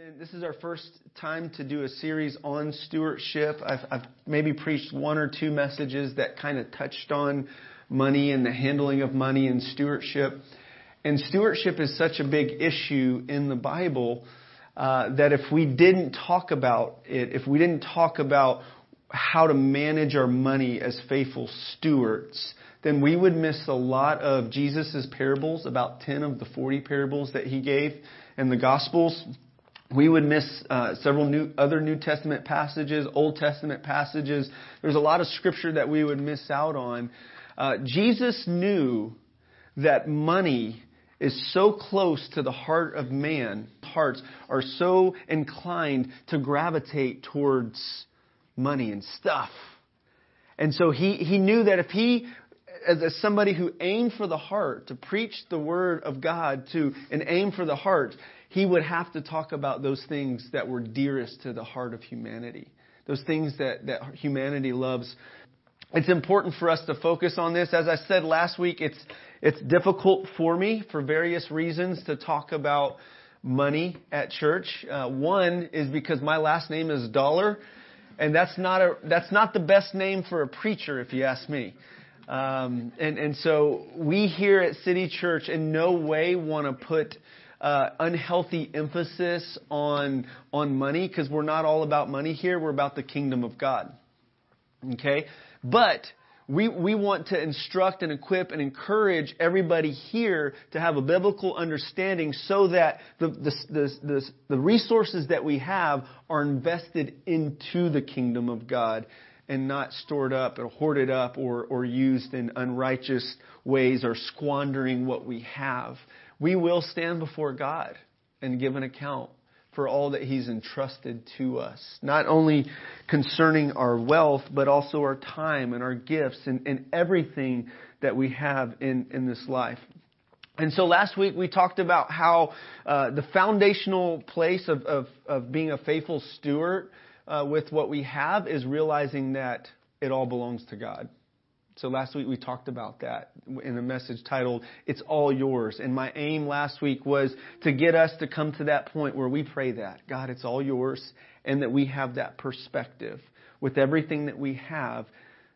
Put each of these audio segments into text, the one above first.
been this is our first time to do a series on stewardship. I've, I've maybe preached one or two messages that kind of touched on money and the handling of money and stewardship. And stewardship is such a big issue in the Bible uh, that if we didn't talk about it, if we didn't talk about how to manage our money as faithful stewards, then we would miss a lot of Jesus' parables, about 10 of the 40 parables that he gave in the Gospels we would miss uh, several new other New Testament passages, Old Testament passages. There's a lot of scripture that we would miss out on. Uh, Jesus knew that money is so close to the heart of man. Hearts are so inclined to gravitate towards money and stuff. And so he, he knew that if he, as, as somebody who aimed for the heart, to preach the word of God to and aim for the heart, he would have to talk about those things that were dearest to the heart of humanity, those things that, that humanity loves. It's important for us to focus on this. As I said last week, it's, it's difficult for me for various reasons to talk about money at church. Uh, one is because my last name is Dollar, and that's not a that's not the best name for a preacher, if you ask me. Um, and and so we here at City Church in no way want to put uh, unhealthy emphasis on on money because we're not all about money here. We're about the kingdom of God. Okay, but we, we want to instruct and equip and encourage everybody here to have a biblical understanding so that the, the, the, the, the resources that we have are invested into the kingdom of God and not stored up or hoarded up or, or used in unrighteous ways or squandering what we have we will stand before God and give an account for all that He's entrusted to us. Not only concerning our wealth, but also our time and our gifts and, and everything that we have in, in this life. And so last week we talked about how uh, the foundational place of, of, of, being a faithful steward uh, with what we have is realizing that it all belongs to God. So last week we talked about that in a message titled, It's All Yours. And my aim last week was to get us to come to that point where we pray that, God, it's all yours, and that we have that perspective. With everything that we have,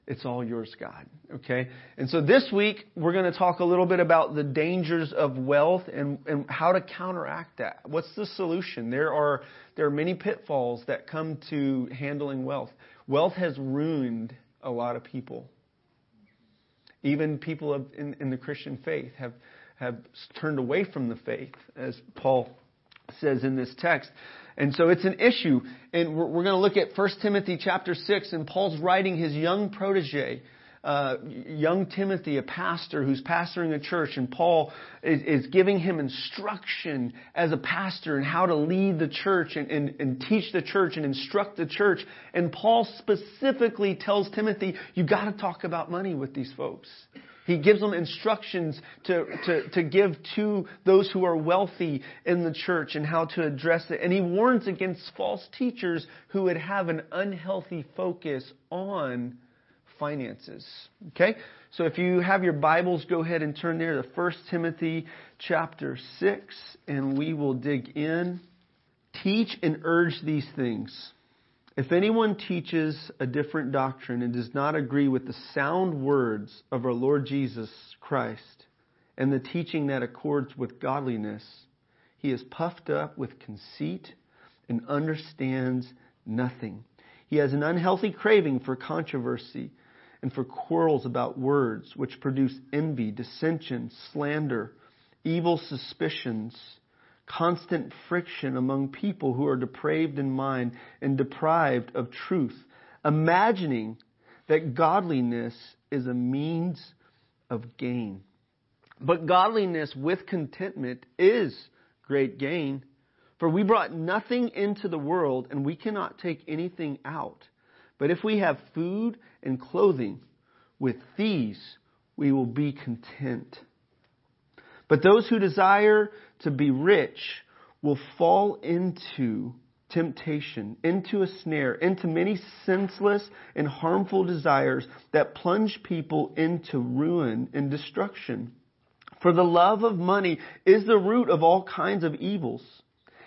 it's all yours, God. Okay? And so this week, we're going to talk a little bit about the dangers of wealth and, and how to counteract that. What's the solution? There are, there are many pitfalls that come to handling wealth. Wealth has ruined a lot of people. Even people in, in the Christian faith have, have turned away from the faith, as Paul says in this text. And so it's an issue. And we're, we're going to look at 1 Timothy chapter 6, and Paul's writing his young protege uh, young Timothy, a pastor who's pastoring a church, and Paul is, is, giving him instruction as a pastor and how to lead the church and, and, and teach the church and instruct the church. And Paul specifically tells Timothy, you got to talk about money with these folks. He gives them instructions to, to, to give to those who are wealthy in the church and how to address it. And he warns against false teachers who would have an unhealthy focus on finances. Okay? So if you have your Bibles, go ahead and turn there to 1 Timothy chapter 6, and we will dig in. Teach and urge these things. If anyone teaches a different doctrine and does not agree with the sound words of our Lord Jesus Christ and the teaching that accords with godliness, he is puffed up with conceit and understands nothing. He has an unhealthy craving for controversy and for quarrels about words, which produce envy, dissension, slander, evil suspicions, constant friction among people who are depraved in mind and deprived of truth, imagining that godliness is a means of gain. But godliness with contentment is great gain. For we brought nothing into the world, and we cannot take anything out. But if we have food and clothing, with these we will be content. But those who desire to be rich will fall into temptation, into a snare, into many senseless and harmful desires that plunge people into ruin and destruction. For the love of money is the root of all kinds of evils.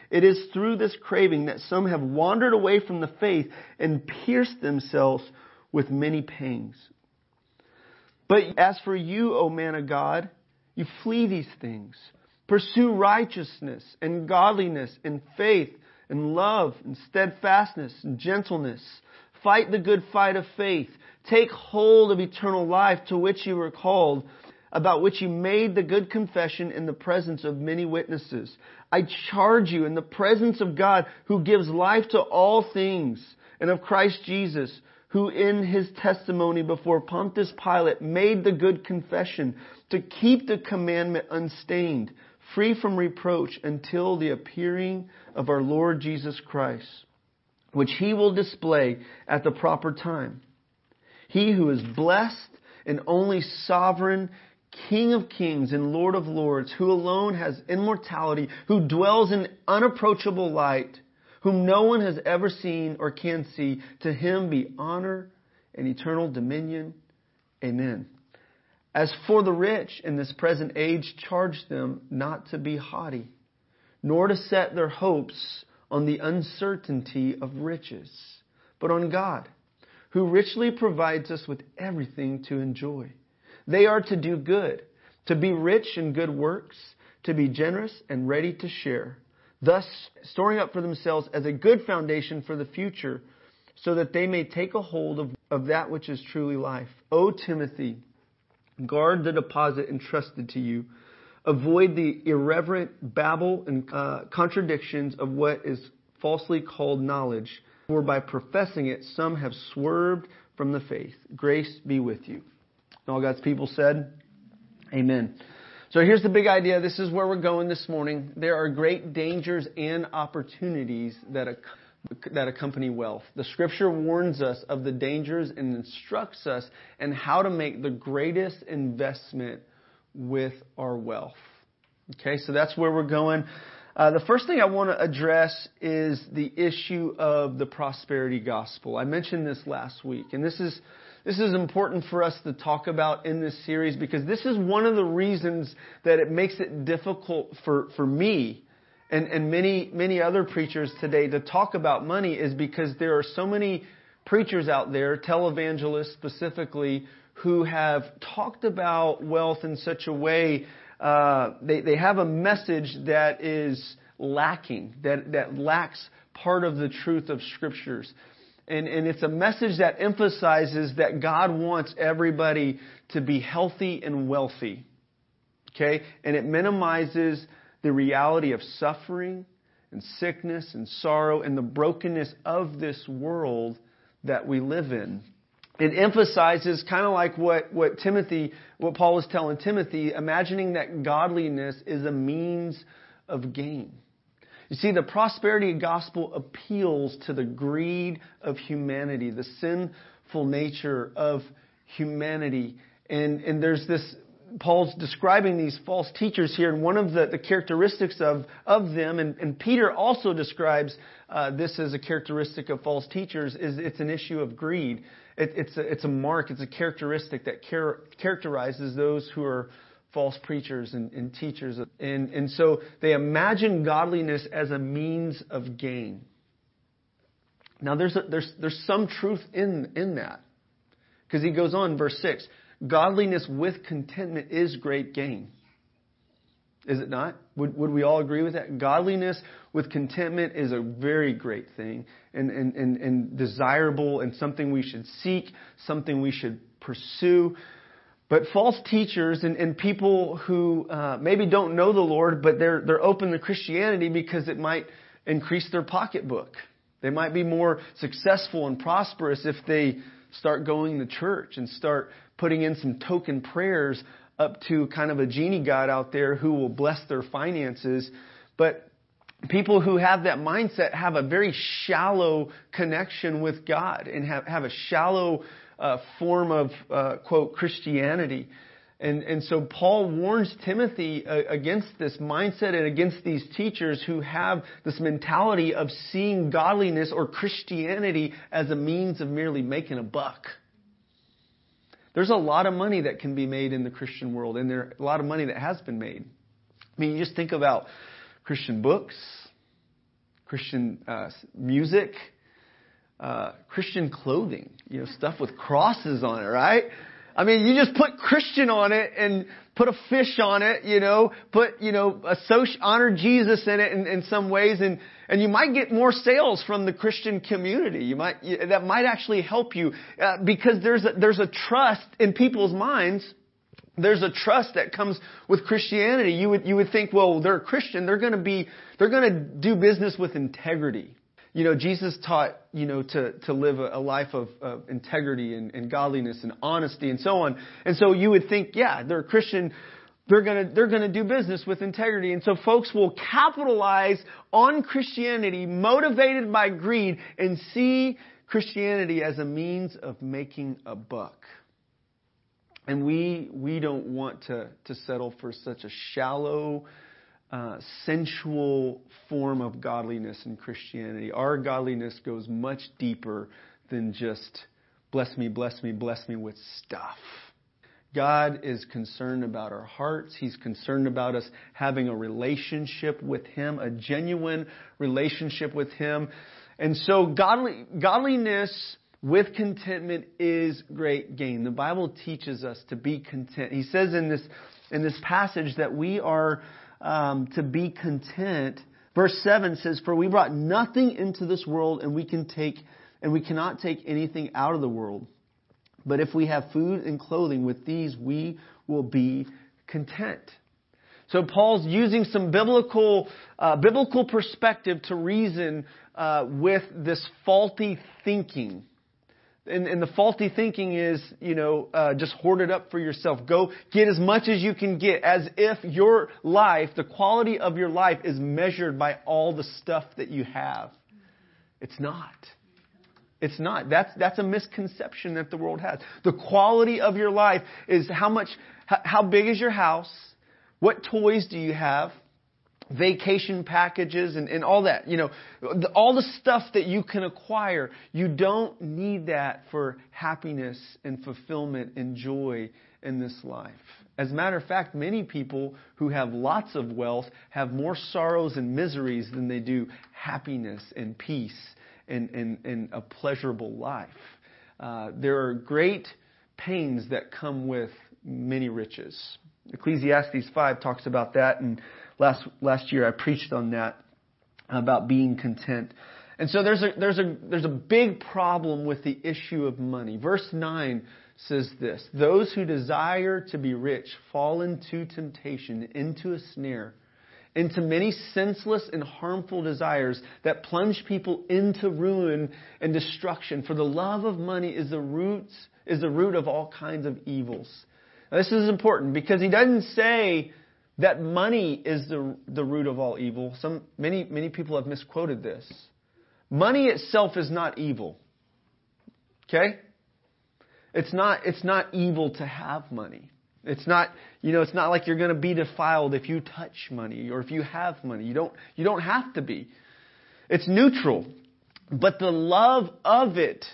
It is through this craving that some have wandered away from the faith and pierced themselves with many pangs. But as for you, O man of God, you flee these things. Pursue righteousness and godliness and faith and love and steadfastness and gentleness. Fight the good fight of faith. Take hold of eternal life to which you were called, about which you made the good confession in the presence of many witnesses. I charge you in the presence of God who gives life to all things and of Christ Jesus who in his testimony before Pontius Pilate made the good confession to keep the commandment unstained, free from reproach until the appearing of our Lord Jesus Christ, which he will display at the proper time. He who is blessed and only sovereign, King of kings and Lord of lords, who alone has immortality, who dwells in unapproachable light, whom no one has ever seen or can see, to him be honor and eternal dominion. Amen. As for the rich in this present age, charge them not to be haughty, nor to set their hopes on the uncertainty of riches, but on God, who richly provides us with everything to enjoy. They are to do good, to be rich in good works, to be generous and ready to share thus storing up for themselves as a good foundation for the future, so that they may take a hold of, of that which is truly life. O Timothy, guard the deposit entrusted to you. Avoid the irreverent babble and uh, contradictions of what is falsely called knowledge, for by professing it, some have swerved from the faith. Grace be with you. And all God's people said, Amen. So here's the big idea. This is where we're going this morning. There are great dangers and opportunities that, that accompany wealth. The scripture warns us of the dangers and instructs us in how to make the greatest investment with our wealth. Okay, so that's where we're going. Uh, the first thing I want to address is the issue of the prosperity gospel. I mentioned this last week, and this is this is important for us to talk about in this series because this is one of the reasons that it makes it difficult for, for me and, and many, many other preachers today to talk about money is because there are so many preachers out there, televangelists specifically, who have talked about wealth in such a way, uh, they, they have a message that is lacking, that, that lacks part of the truth of scriptures. And, and it's a message that emphasizes that God wants everybody to be healthy and wealthy. Okay? And it minimizes the reality of suffering and sickness and sorrow and the brokenness of this world that we live in. It emphasizes kind of like what, what Timothy, what Paul was telling Timothy, imagining that godliness is a means of gain. You see, the prosperity gospel appeals to the greed of humanity, the sinful nature of humanity. And, and there's this, Paul's describing these false teachers here, and one of the, the characteristics of, of them, and, and Peter also describes uh, this as a characteristic of false teachers, is it's an issue of greed. It, it's, a, it's a mark, it's a characteristic that char- characterizes those who are false preachers and, and teachers. And, and so they imagine godliness as a means of gain. Now, there's, a, there's, there's some truth in, in that. Because he goes on, verse 6 Godliness with contentment is great gain. Is it not? Would, would we all agree with that? Godliness with contentment is a very great thing and, and, and, and desirable and something we should seek, something we should pursue. But false teachers and, and people who uh, maybe don't know the Lord, but they're, they're open to Christianity because it might increase their pocketbook. They might be more successful and prosperous if they start going to church and start putting in some token prayers up to kind of a genie god out there who will bless their finances. But people who have that mindset have a very shallow connection with God and have, have a shallow uh, form of, uh, quote, Christianity. And, and so Paul warns Timothy uh, against this mindset and against these teachers who have this mentality of seeing godliness or Christianity as a means of merely making a buck. There's a lot of money that can be made in the Christian world, and there's a lot of money that has been made. I mean, you just think about Christian books, Christian uh, music, uh, Christian clothing, you know, stuff with crosses on it, right? I mean, you just put Christian on it and put a fish on it, you know, put, you know, associate, honor Jesus in it in, in some ways and, and you might get more sales from the Christian community. You might, that might actually help you, uh, because there's a, there's a trust in people's minds there's a trust that comes with Christianity. You would, you would think, well, they're a Christian. They're going to be, they're going to do business with integrity. You know, Jesus taught, you know, to, to live a, a life of, of integrity and, and godliness and honesty and so on. And so you would think, yeah, they're a Christian. They're gonna, they're gonna do business with integrity. And so folks will capitalize on Christianity motivated by greed and see Christianity as a means of making a buck. And we, we don't want to, to settle for such a shallow, uh, sensual form of godliness in Christianity. Our godliness goes much deeper than just bless me, bless me, bless me with stuff. God is concerned about our hearts. He's concerned about us having a relationship with Him, a genuine relationship with Him. And so godly, godliness with contentment is great gain. The Bible teaches us to be content. He says in this in this passage that we are um, to be content. Verse seven says, "For we brought nothing into this world, and we can take and we cannot take anything out of the world. But if we have food and clothing, with these we will be content." So Paul's using some biblical uh, biblical perspective to reason uh, with this faulty thinking and, and, the faulty thinking is, you know, uh, just hoard it up for yourself. Go get as much as you can get, as if your life, the quality of your life, is measured by all the stuff that you have. It's not. It's not. That's that's a misconception that the world has. The quality of your life is how much, how big is your house, what toys do you have, vacation packages and, and all that. You know, all the stuff that you can acquire. You don't need that for happiness and fulfillment and joy in this life. As a matter of fact, many people who have lots of wealth have more sorrows and miseries than they do happiness and peace and, and, and a pleasurable life. Uh, there are great pains that come with many riches. Ecclesiastes 5 talks about that and Last, last year I preached on that about being content. And so there's a, there's a, there's a big problem with the issue of money. Verse 9 says this, those who desire to be rich fall into temptation, into a snare, into many senseless and harmful desires that plunge people into ruin and destruction. For the love of money is the roots, is the root of all kinds of evils. Now, this is important because he doesn't say that money is the, the root of all evil. Some, many, many people have misquoted this. Money itself is not evil. Okay? It's not, it's not evil to have money. It's not, you know, it's not like you're going to be defiled if you touch money or if you have money. You don't, you don't have to be. It's neutral. But the love of it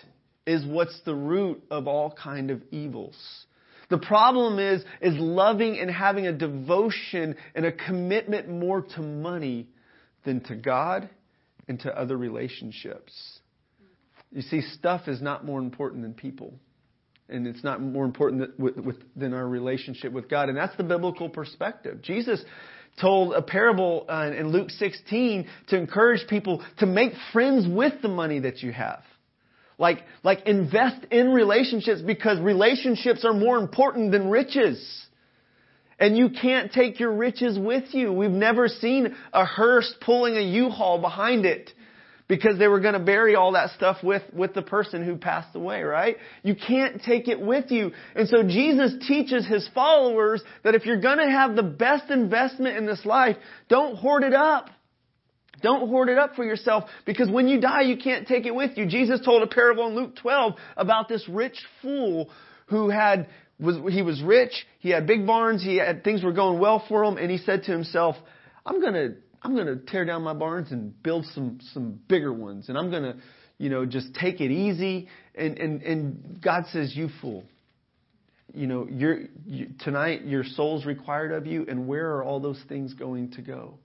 is what's the root of all kind of evils. The problem is, is loving and having a devotion and a commitment more to money than to God and to other relationships. You see, stuff is not more important than people. And it's not more important than our relationship with God. And that's the biblical perspective. Jesus told a parable uh, in Luke 16 to encourage people to make friends with the money that you have. Like, like invest in relationships because relationships are more important than riches. And you can't take your riches with you. We've never seen a hearse pulling a U-Haul behind it because they were going to bury all that stuff with, with the person who passed away, right? You can't take it with you. And so Jesus teaches his followers that if you're going to have the best investment in this life, don't hoard it up. Don't hoard it up for yourself because when you die, you can't take it with you. Jesus told a parable in Luke 12 about this rich fool who had was he was rich, he had big barns, he had things were going well for him, and he said to himself, "I'm gonna I'm gonna tear down my barns and build some some bigger ones, and I'm gonna you know just take it easy." And and and God says, "You fool." You know, you're, you, tonight your soul's required of you, and where are all those things going to go?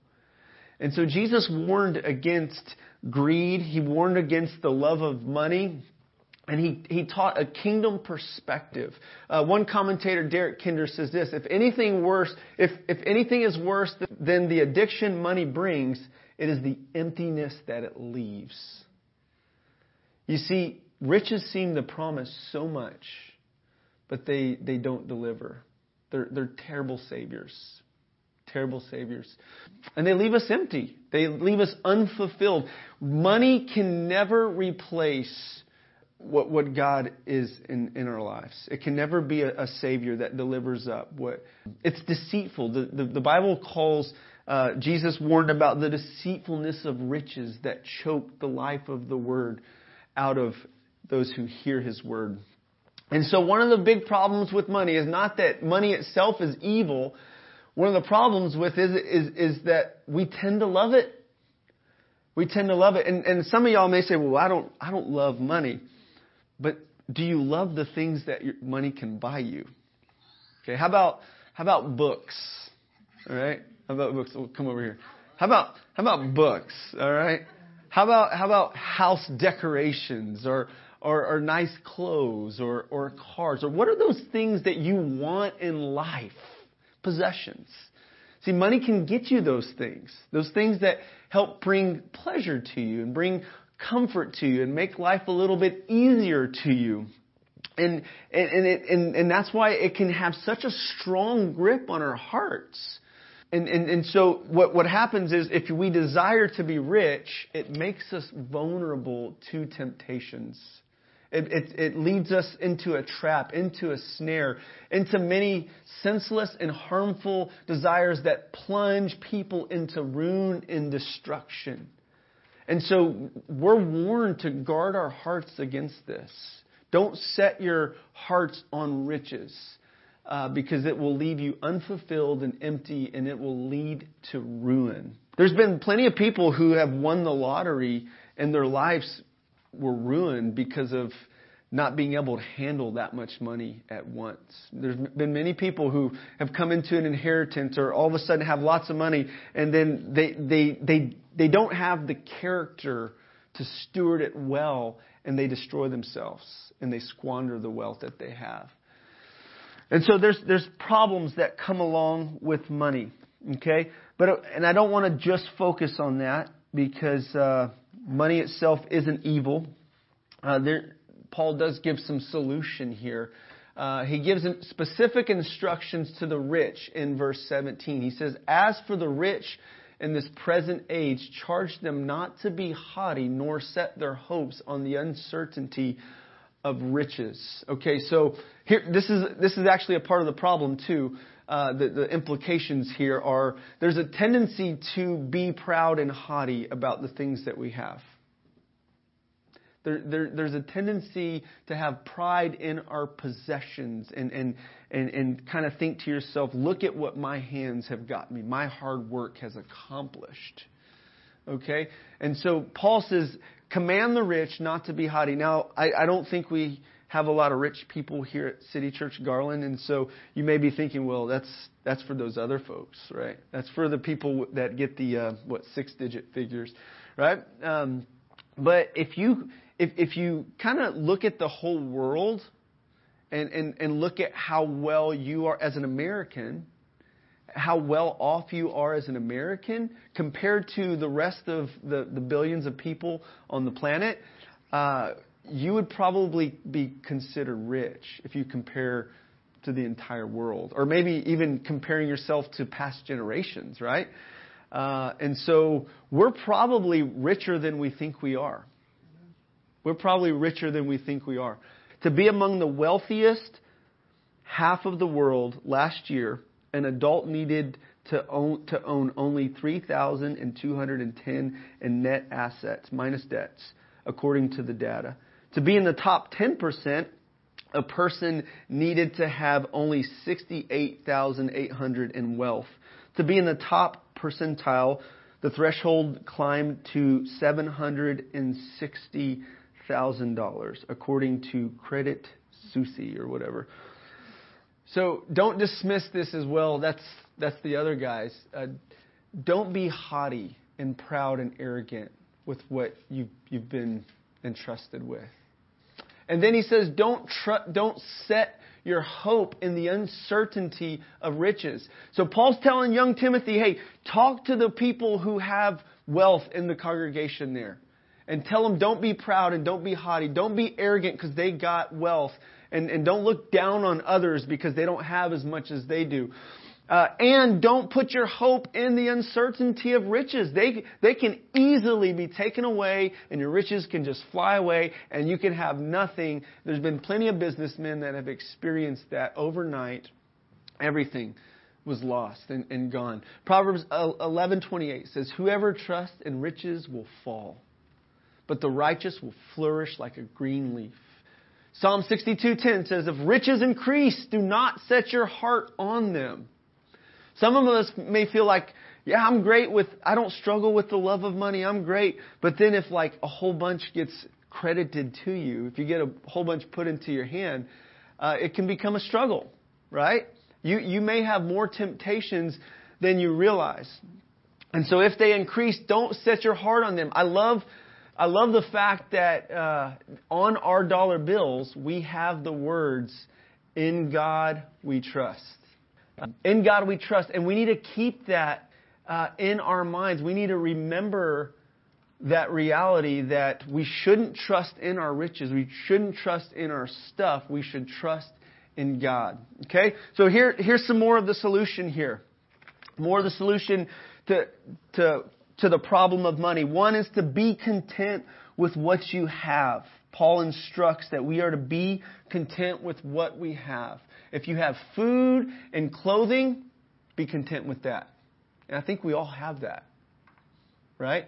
And so Jesus warned against greed. He warned against the love of money. And he, he taught a kingdom perspective. Uh, one commentator, Derek Kidner, says this: If anything worse, if, if anything is worse than the addiction money brings, it is the emptiness that it leaves. You see, riches seem to promise so much, but they, they don't deliver. They're, they're terrible saviors. Terrible saviors. And they leave us empty. They leave us unfulfilled. Money can never replace what, what God is in, in our lives. It can never be a, a savior that delivers up what it's deceitful. The, the, the Bible calls uh, Jesus warned about the deceitfulness of riches that choke the life of the word out of those who hear his word. And so one of the big problems with money is not that money itself is evil. One of the problems with is, is, is, that we tend to love it. We tend to love it. And, and some of y'all may say, well, I don't, I don't love money. But do you love the things that your money can buy you? Okay, how about, how about books? All right? How about books? We'll come over here. How about, how about books? All right? How about, how about house decorations or, or, or nice clothes or, or cars? Or what are those things that you want in life? Possessions. See, money can get you those things. Those things that help bring pleasure to you and bring comfort to you and make life a little bit easier to you. And, and, and, it, and, and that's why it can have such a strong grip on our hearts. And, and, and so what, what happens is if we desire to be rich, it makes us vulnerable to temptations. It, it, it, leads us into a trap, into a snare, into many senseless and harmful desires that plunge people into ruin and destruction. And so we're warned to guard our hearts against this. Don't set your hearts on riches uh, because it will leave you unfulfilled and empty and it will lead to ruin. There's been plenty of people who have won the lottery and their lives were ruined because of not being able to handle that much money at once. There's been many people who have come into an inheritance or all of a sudden have lots of money and then they, they, they, they don't have the character to steward it well and they destroy themselves and they squander the wealth that they have. And so there's, there's problems that come along with money. Okay? But, and I don't want to just focus on that because, uh, money itself isn't evil. Uh, there, Paul does give some solution here. Uh, he gives specific instructions to the rich in verse 17. He says, As for the rich in this present age, charge them not to be haughty, nor set their hopes on the uncertainty of riches. Okay, so here, this is this is actually a part of the problem too. Uh, the, the implications here are there's a tendency to be proud and haughty about the things that we have. There, there, there's a tendency to have pride in our possessions and, and, and, and kind of think to yourself, look at what my hands have got me, my hard work has accomplished. Okay? And so Paul says, command the rich not to be haughty. Now, I, I don't think we have a lot of rich people here at City Church Garland, and so you may be thinking, well, that's that's for those other folks, right? That's for the people that get the uh, what six digit figures, right? Um, but if you if if you kind of look at the whole world, and and and look at how well you are as an American, how well off you are as an American compared to the rest of the, the billions of people on the planet, uh, you would probably be considered rich if you compare to the entire world, or maybe even comparing yourself to past generations, right? Uh, and so we're probably richer than we think we are. We're probably richer than we think we are. To be among the wealthiest half of the world last year an adult needed to own, to own only 3,210 in net assets, minus debts, according to the data. To be in the top 10%, a person needed to have only 68,800 in wealth. To be in the top percentile, the threshold climbed to $760,000, according to Credit Suisse or whatever. So don't dismiss this as well. That's that's the other guys. Uh, don't be haughty and proud and arrogant with what you've, you've been entrusted with. And then he says, don't, tr- don't set your hope in the uncertainty of riches. So Paul's telling young Timothy, hey, talk to the people who have wealth in the congregation there. And tell them don't be proud and don't be haughty. Don't be arrogant because they got wealth. And, and don't look down on others because they don't have as much as they do. Uh, and don't put your hope in the uncertainty of riches. They, they can easily be taken away and your riches can just fly away and you can have nothing. There's been plenty of businessmen that have experienced that overnight. Everything was lost and, and gone. Proverbs 11:28 says, "Whoever trusts in riches will fall, but the righteous will flourish like a green leaf." Psalm 62:10 says, "If riches increase, do not set your heart on them." Some of us may feel like, yeah, I'm great with, I don't struggle with the love of money. I'm great. But then if like a whole bunch gets credited to you, if you get a whole bunch put into your hand, uh, it can become a struggle, right? You, you may have more temptations than you realize. And so if they increase, don't set your heart on them. I love, I love the fact that uh, on our dollar bills, we have the words, in God we trust. In God we trust, and we need to keep that uh, in our minds. We need to remember that reality that we shouldn't trust in our riches. We shouldn't trust in our stuff. We should trust in God. Okay? So here, here's some more of the solution here. More of the solution to, to, to the problem of money. One is to be content with what you have. Paul instructs that we are to be content with what we have. If you have food and clothing, be content with that. And I think we all have that. Right?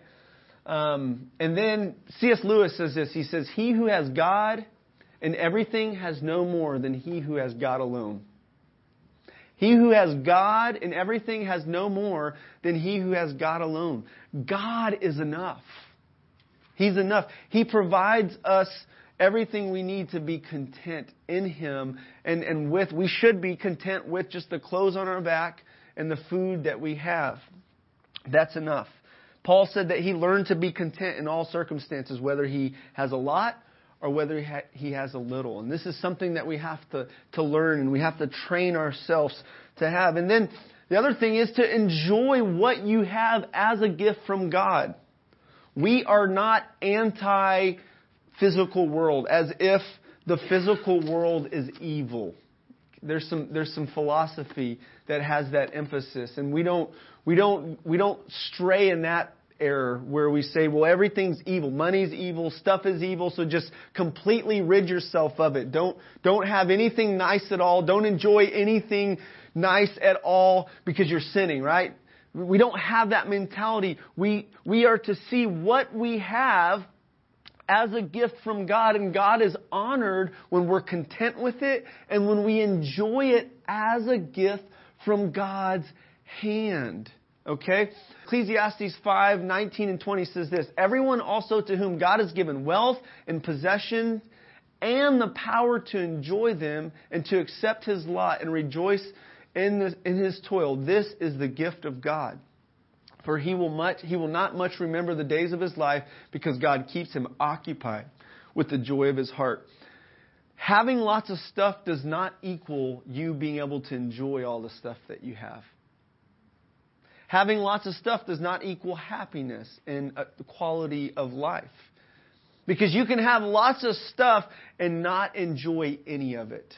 Um, and then C.S. Lewis says this. He says, He who has God and everything has no more than he who has God alone. He who has God and everything has no more than he who has God alone. God is enough. He's enough. He provides us everything we need to be content in Him and, and with, we should be content with just the clothes on our back and the food that we have. That's enough. Paul said that he learned to be content in all circumstances, whether he has a lot or whether he, ha- he has a little. And this is something that we have to, to learn and we have to train ourselves to have. And then the other thing is to enjoy what you have as a gift from God. We are not anti physical world as if the physical world is evil. There's some, there's some philosophy that has that emphasis, and we don't, we don't, we don't stray in that error where we say, well, everything's evil. Money's evil. Stuff is evil. So just completely rid yourself of it. Don't, don't have anything nice at all. Don't enjoy anything nice at all because you're sinning, right? We don't have that mentality. We, we are to see what we have as a gift from God, and God is honored when we're content with it and when we enjoy it as a gift from God's hand. Okay? Ecclesiastes 5, 19 and 20 says this Everyone also to whom God has given wealth and possession and the power to enjoy them and to accept his lot and rejoice in, this, in his toil, this is the gift of God for he will, much, he will not much remember the days of his life because God keeps him occupied with the joy of his heart. Having lots of stuff does not equal you being able to enjoy all the stuff that you have. Having lots of stuff does not equal happiness and uh, the quality of life. Because you can have lots of stuff and not enjoy any of it.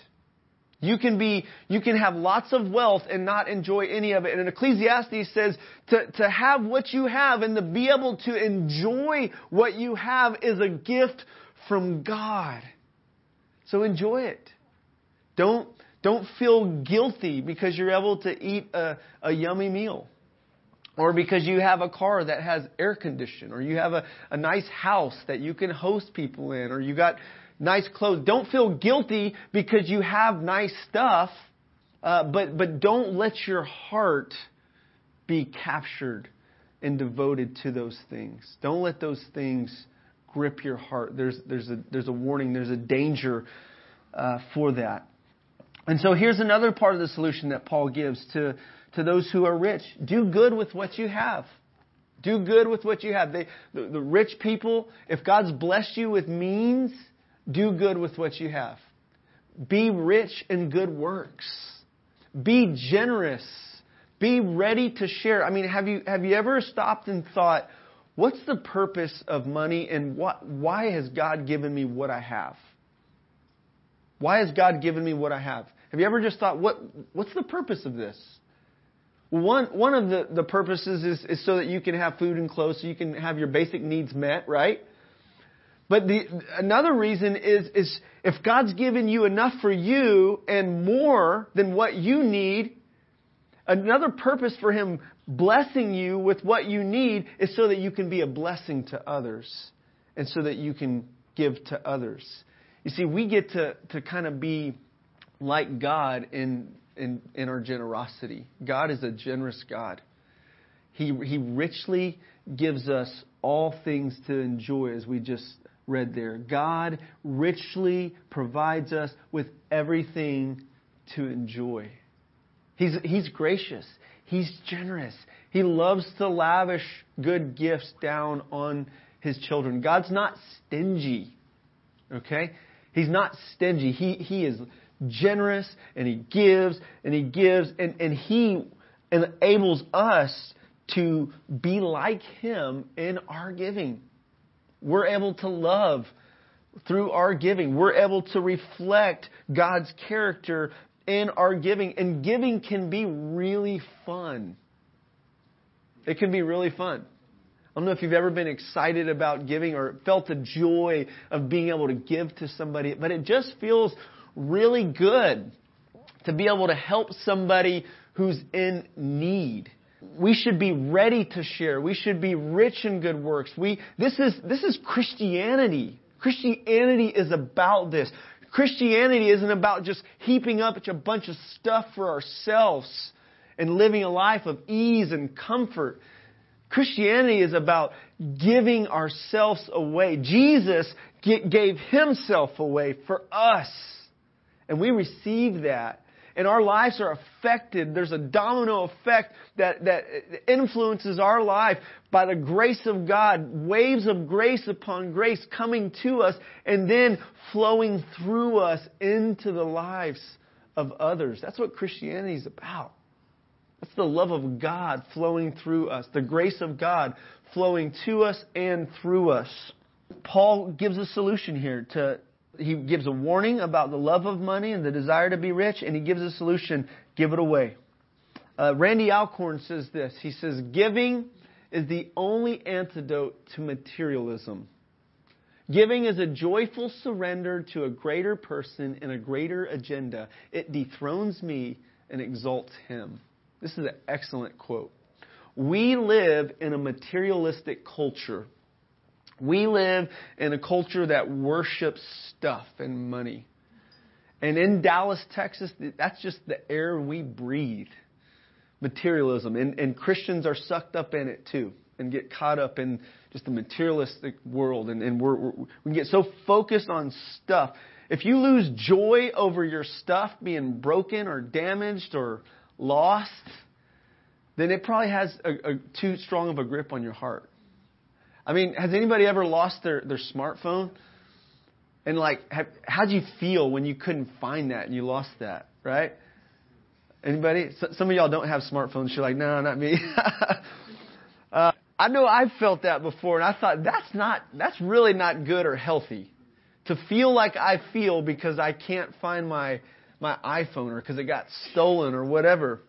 You can be, you can have lots of wealth and not enjoy any of it. And Ecclesiastes says to, to have what you have and to be able to enjoy what you have is a gift from God. So enjoy it. Don't, don't feel guilty because you're able to eat a, a yummy meal. Or because you have a car that has air condition, or you have a, a nice house that you can host people in, or you got nice clothes. Don't feel guilty because you have nice stuff, uh, but, but don't let your heart be captured and devoted to those things. Don't let those things grip your heart. There's, there's, a, there's a warning, there's a danger uh, for that. And so here's another part of the solution that Paul gives to, to those who are rich do good with what you have. Do good with what you have. They, the, the rich people, if God's blessed you with means, do good with what you have. Be rich in good works. Be generous. Be ready to share. I mean, have you, have you ever stopped and thought, what's the purpose of money and what, why has God given me what I have? Why has God given me what I have? Have you ever just thought, what, what's the purpose of this? One, one of the, the purposes is, is so that you can have food and clothes, so you can have your basic needs met, right? But the, another reason is, is if God's given you enough for you and more than what you need, another purpose for Him blessing you with what you need is so that you can be a blessing to others and so that you can give to others. You see, we get to, to kind of be like God in, in, in our generosity. God is a generous God. He, he richly gives us all things to enjoy, as we just read there. God richly provides us with everything to enjoy. He's, he's gracious. He's generous. He loves to lavish good gifts down on his children. God's not stingy. Okay? He's not stingy. He, he is generous and he gives and he gives and, and he enables us to be like him in our giving. We're able to love through our giving. We're able to reflect God's character in our giving. And giving can be really fun. It can be really fun. I don't know if you've ever been excited about giving or felt the joy of being able to give to somebody, but it just feels really good to be able to help somebody who's in need. We should be ready to share. We should be rich in good works. We, this is, this is Christianity. Christianity is about this. Christianity isn't about just heaping up a bunch of stuff for ourselves and living a life of ease and comfort. Christianity is about giving ourselves away. Jesus gave himself away for us. And we receive that. And our lives are affected. There's a domino effect that, that influences our life by the grace of God. Waves of grace upon grace coming to us and then flowing through us into the lives of others. That's what Christianity is about. That's the love of God flowing through us, the grace of God flowing to us and through us. Paul gives a solution here to he gives a warning about the love of money and the desire to be rich, and he gives a solution give it away. Uh, Randy Alcorn says this He says, Giving is the only antidote to materialism. Giving is a joyful surrender to a greater person and a greater agenda. It dethrones me and exalts him. This is an excellent quote. We live in a materialistic culture. We live in a culture that worships stuff and money. And in Dallas, Texas, that's just the air we breathe materialism. And, and Christians are sucked up in it too and get caught up in just the materialistic world. And, and we're, we're, we get so focused on stuff. If you lose joy over your stuff being broken or damaged or lost, then it probably has a, a, too strong of a grip on your heart. I mean, has anybody ever lost their, their smartphone? And like, have, how'd you feel when you couldn't find that and you lost that, right? Anybody? Some of y'all don't have smartphones. You're like, no, not me. uh, I know I've felt that before, and I thought that's not, that's really not good or healthy. To feel like I feel because I can't find my my iPhone or because it got stolen or whatever.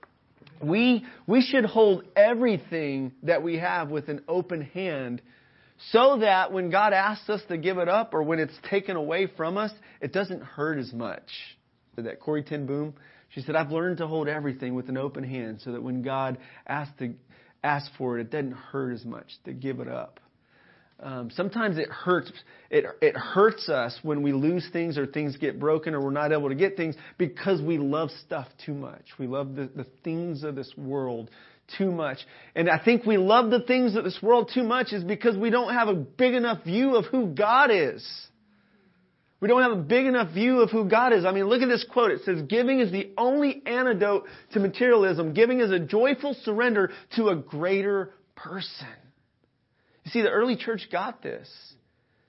We, we should hold everything that we have with an open hand so that when God asks us to give it up or when it's taken away from us, it doesn't hurt as much. That Corrie ten Boom, she said, I've learned to hold everything with an open hand so that when God asks, to, asks for it, it doesn't hurt as much to give it up. Um, sometimes it hurts. It, it hurts us when we lose things or things get broken or we're not able to get things because we love stuff too much. We love the, the things of this world too much. And I think we love the things of this world too much is because we don't have a big enough view of who God is. We don't have a big enough view of who God is. I mean, look at this quote. It says, Giving is the only antidote to materialism. Giving is a joyful surrender to a greater person. You see, the early church got this.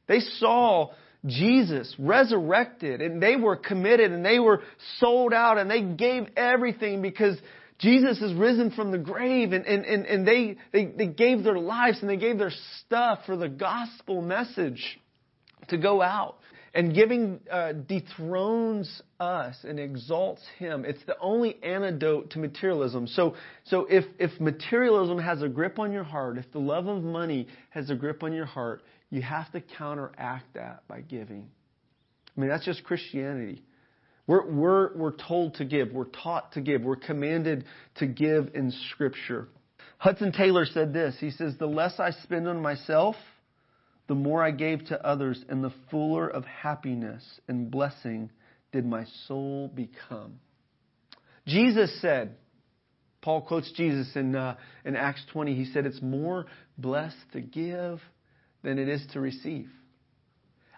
They saw Jesus resurrected and they were committed and they were sold out and they gave everything because Jesus is risen from the grave and, and, and, and they, they, they gave their lives and they gave their stuff for the gospel message to go out. And giving uh, dethrones us and exalts him. It's the only antidote to materialism. So, so if, if materialism has a grip on your heart, if the love of money has a grip on your heart, you have to counteract that by giving. I mean, that's just Christianity. We're, we're, we're told to give. We're taught to give. We're commanded to give in Scripture. Hudson Taylor said this. He says, The less I spend on myself, the more I gave to others, and the fuller of happiness and blessing did my soul become. Jesus said, Paul quotes Jesus in, uh, in Acts 20. He said, It's more blessed to give than it is to receive.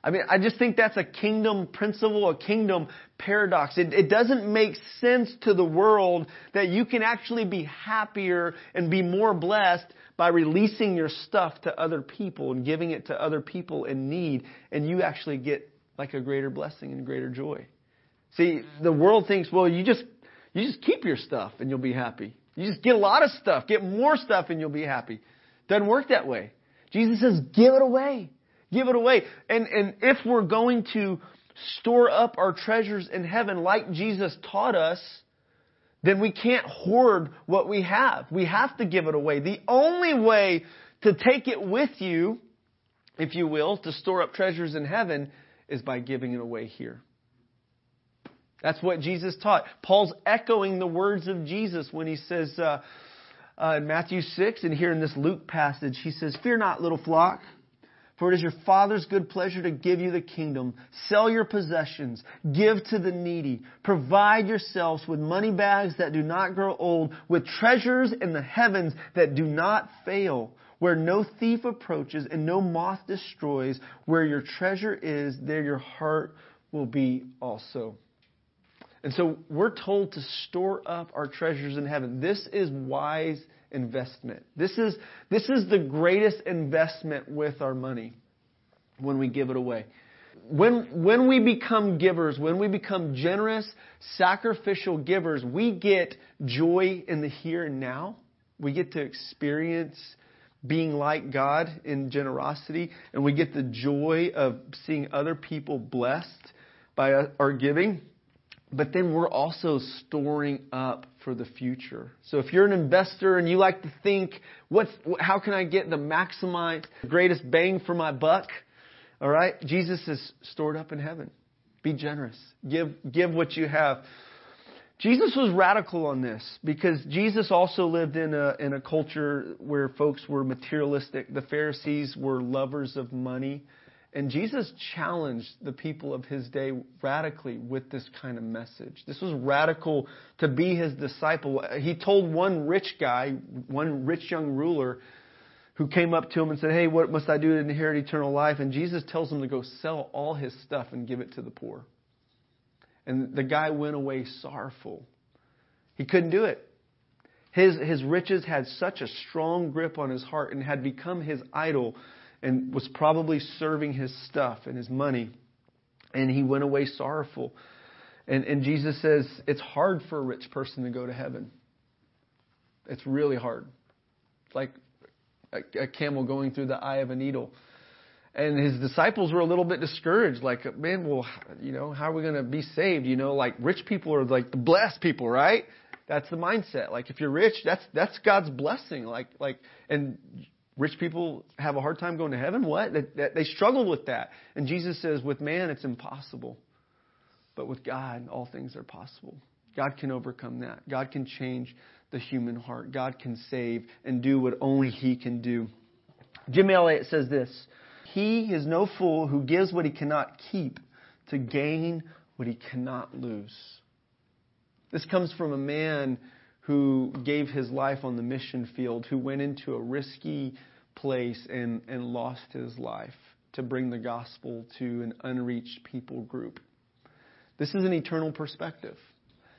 I mean, I just think that's a kingdom principle, a kingdom paradox. It, it, doesn't make sense to the world that you can actually be happier and be more blessed by releasing your stuff to other people and giving it to other people in need, and you actually get like a greater blessing and greater joy. See, the world thinks, well, you just you just keep your stuff and you'll be happy. You just get a lot of stuff, get more stuff, and you'll be happy. Doesn't work that way. Jesus says, give it away. Give it away. And, and if we're going to store up our treasures in heaven like Jesus taught us, then we can't hoard what we have. We have to give it away. The only way to take it with you, if you will, to store up treasures in heaven, is by giving it away here. That's what Jesus taught. Paul's echoing the words of Jesus when he says uh, uh, in Matthew 6 and here in this Luke passage, he says, Fear not, little flock. For it is your Father's good pleasure to give you the kingdom. Sell your possessions. Give to the needy. Provide yourselves with money bags that do not grow old, with treasures in the heavens that do not fail, where no thief approaches and no moth destroys. Where your treasure is, there your heart will be also. And so we're told to store up our treasures in heaven. This is wise investment. This is, this is the greatest investment with our money when we give it away. When, when we become givers, when we become generous, sacrificial givers, we get joy in the here and now. We get to experience being like God in generosity, and we get the joy of seeing other people blessed by our giving but then we're also storing up for the future. So if you're an investor and you like to think, what's, how can I get the maximize, greatest bang for my buck? All right. Jesus is stored up in heaven. Be generous. Give, give what you have. Jesus was radical on this because Jesus also lived in a, in a culture where folks were materialistic. The Pharisees were lovers of money. And Jesus challenged the people of his day radically with this kind of message. This was radical to be his disciple. He told one rich guy, one rich young ruler, who came up to him and said, Hey, what must I do to inherit eternal life? And Jesus tells him to go sell all his stuff and give it to the poor. And the guy went away sorrowful. He couldn't do it. His, his riches had such a strong grip on his heart and had become his idol and was probably serving his stuff and his money. And he went away sorrowful. And, and Jesus says it's hard for a rich person to go to heaven. It's really hard. It's like a, a camel going through the eye of a needle. And his disciples were a little bit discouraged, like, man, well, you know, how are we going to be saved? You know, like rich people are like the blessed people, right? That's the mindset. Like if you're rich, that's that's God's blessing. Like like and Rich people have a hard time going to heaven? What? They, they struggle with that. And Jesus says, with man, it's impossible. But with God, all things are possible. God can overcome that. God can change the human heart. God can save and do what only He can do. Jim Elliot says this He is no fool who gives what he cannot keep to gain what he cannot lose. This comes from a man who gave his life on the mission field, who went into a risky place and, and lost his life to bring the gospel to an unreached people group. This is an eternal perspective.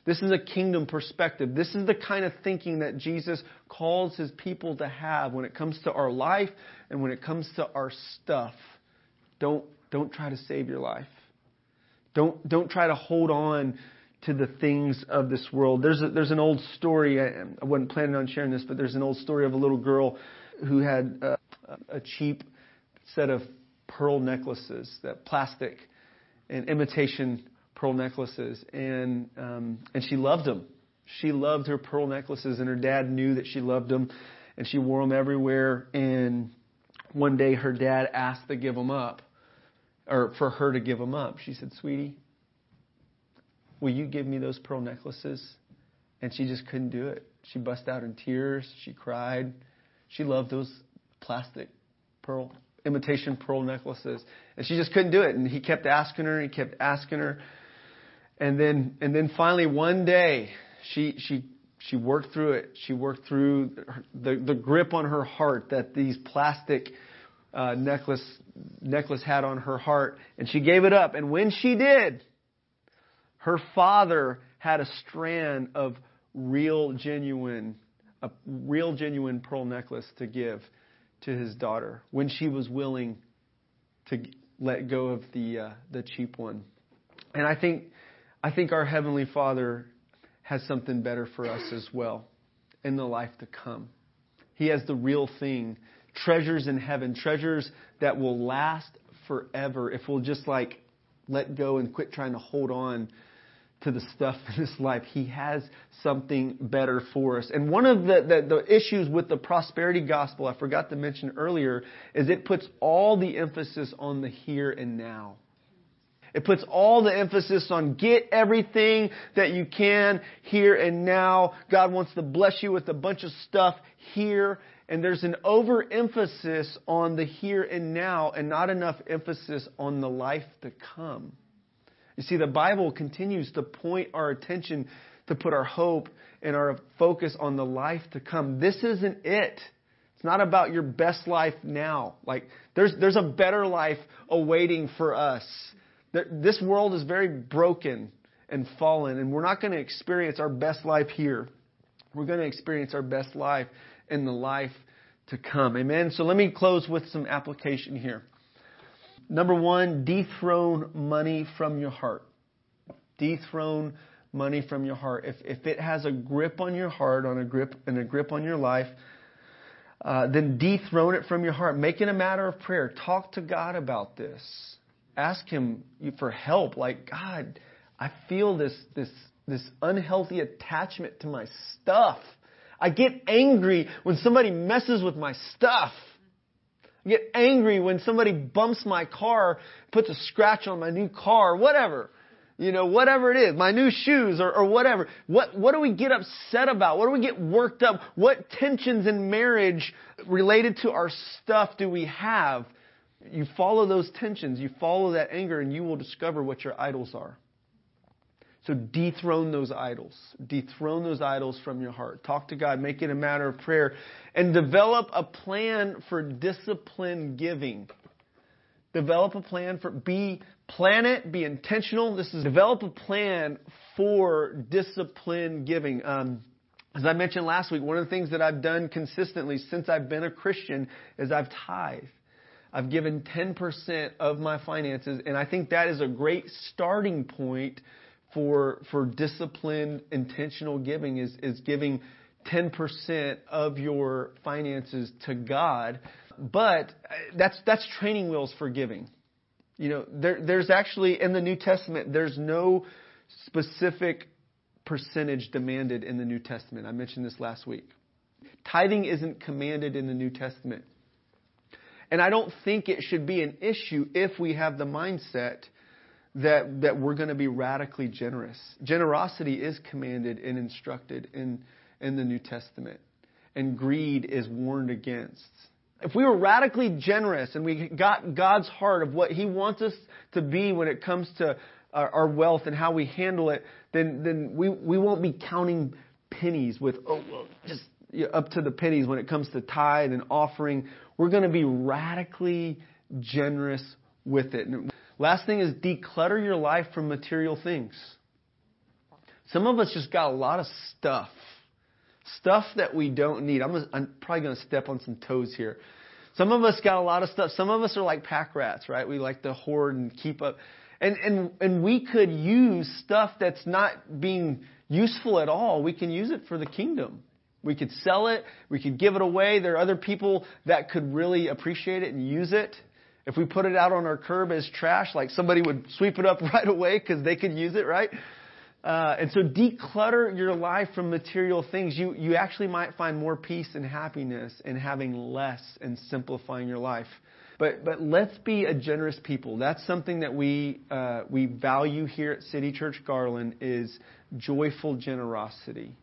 This is a kingdom perspective. This is the kind of thinking that Jesus calls his people to have when it comes to our life and when it comes to our stuff. Don't, don't try to save your life. Don't, don't try to hold on to the things of this world. There's, a, there's an old story, I, I wasn't planning on sharing this, but there's an old story of a little girl who had a, a cheap set of pearl necklaces, that plastic and imitation pearl necklaces, and um, and she loved them. She loved her pearl necklaces, and her dad knew that she loved them, and she wore them everywhere. And one day, her dad asked to give them up, or for her to give them up. She said, "Sweetie, will you give me those pearl necklaces?" And she just couldn't do it. She bust out in tears. She cried. She loved those plastic pearl imitation pearl necklaces. And she just couldn't do it. And he kept asking her, he kept asking her. And then, and then finally one day, she, she, she worked through it. She worked through the, the grip on her heart that these plastic uh, necklace, necklace had on her heart. And she gave it up. And when she did, her father had a strand of real, genuine, a real, genuine pearl necklace to give to his daughter when she was willing to let go of the uh, the cheap one. And I think I think our heavenly Father has something better for us as well in the life to come. He has the real thing, treasures in heaven, treasures that will last forever if we'll just like let go and quit trying to hold on to the stuff in this life. He has something better for us. And one of the, the, the, issues with the prosperity gospel, I forgot to mention earlier, is it puts all the emphasis on the here and now. It puts all the emphasis on get everything that you can here and now. God wants to bless you with a bunch of stuff here. And there's an overemphasis on the here and now and not enough emphasis on the life to come. You see, the Bible continues to point our attention to put our hope and our focus on the life to come. This isn't it. It's not about your best life now. Like, there's, there's a better life awaiting for us. This world is very broken and fallen, and we're not going to experience our best life here. We're going to experience our best life in the life to come. Amen. So let me close with some application here. Number one, dethrone money from your heart. Dethrone money from your heart. If, if it has a grip on your heart, on a grip and a grip on your life, uh, then dethrone it from your heart. Make it a matter of prayer. Talk to God about this. Ask Him for help. Like God, I feel this this this unhealthy attachment to my stuff. I get angry when somebody messes with my stuff. I get angry when somebody bumps my car, puts a scratch on my new car, whatever. You know, whatever it is, my new shoes or, or whatever. What, what do we get upset about? What do we get worked up? What tensions in marriage related to our stuff do we have? You follow those tensions, you follow that anger, and you will discover what your idols are. So dethrone those idols. Dethrone those idols from your heart. Talk to God. Make it a matter of prayer. And develop a plan for discipline giving. Develop a plan for, be, plan it, be intentional. This is, develop a plan for discipline giving. Um, as I mentioned last week, one of the things that I've done consistently since I've been a Christian is I've tithed. I've given 10% of my finances, and I think that is a great starting point for for disciplined, intentional giving is is giving 10% of your finances to God. But uh, that's that's training wheels for giving. You know, there, there's actually in the New Testament there's no specific percentage demanded in the New Testament. I mentioned this last week. Tithing isn't commanded in the New Testament. And I don't think it should be an issue if we have the mindset that, that we're going to be radically generous. Generosity is commanded and instructed in, in the New Testament, and greed is warned against. If we were radically generous and we got God's heart of what He wants us to be when it comes to our, our wealth and how we handle it, then, then we, we won't be counting pennies with, oh, well, just up to the pennies when it comes to tithe and offering. We're going to be radically generous with it. Last thing is declutter your life from material things. Some of us just got a lot of stuff. Stuff that we don't need. I'm, gonna, I'm probably going to step on some toes here. Some of us got a lot of stuff. Some of us are like pack rats, right? We like to hoard and keep up. And, and, and we could use stuff that's not being useful at all. We can use it for the kingdom. We could sell it. We could give it away. There are other people that could really appreciate it and use it. If we put it out on our curb as trash, like somebody would sweep it up right away because they could use it, right? Uh, and so declutter your life from material things. You, you actually might find more peace and happiness in having less and simplifying your life. But, but let's be a generous people. That's something that we, uh, we value here at City Church Garland is joyful generosity.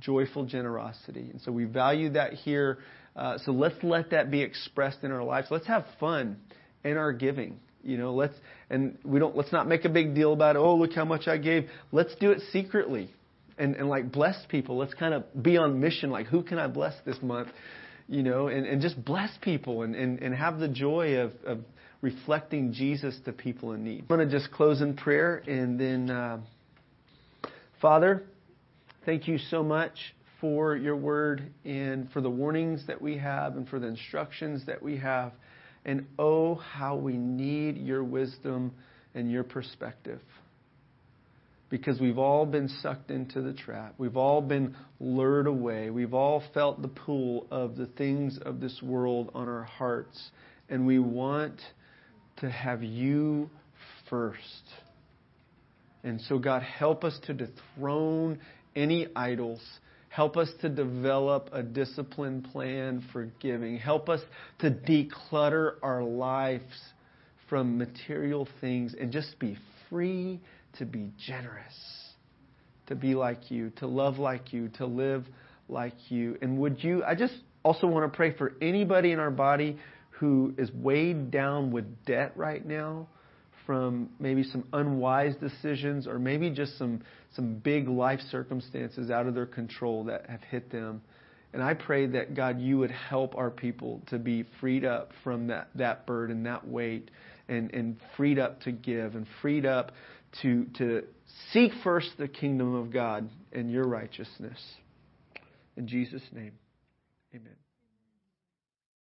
Joyful generosity. And so we value that here. Uh, so let's let that be expressed in our lives. Let's have fun in our giving. You know, let's and we don't let's not make a big deal about. Oh, look how much I gave. Let's do it secretly, and and like bless people. Let's kind of be on mission. Like who can I bless this month? You know, and and just bless people and and and have the joy of of reflecting Jesus to people in need. I'm going to just close in prayer and then, uh, Father, thank you so much for your word and for the warnings that we have and for the instructions that we have. And oh, how we need your wisdom and your perspective. Because we've all been sucked into the trap. We've all been lured away. We've all felt the pull of the things of this world on our hearts. And we want to have you first. And so, God, help us to dethrone any idols Help us to develop a disciplined plan for giving. Help us to declutter our lives from material things and just be free to be generous, to be like you, to love like you, to live like you. And would you, I just also want to pray for anybody in our body who is weighed down with debt right now from maybe some unwise decisions or maybe just some, some big life circumstances out of their control that have hit them. And I pray that God, you would help our people to be freed up from that, that burden, that weight, and, and freed up to give and freed up to, to seek first the kingdom of God and your righteousness. In Jesus' name, amen.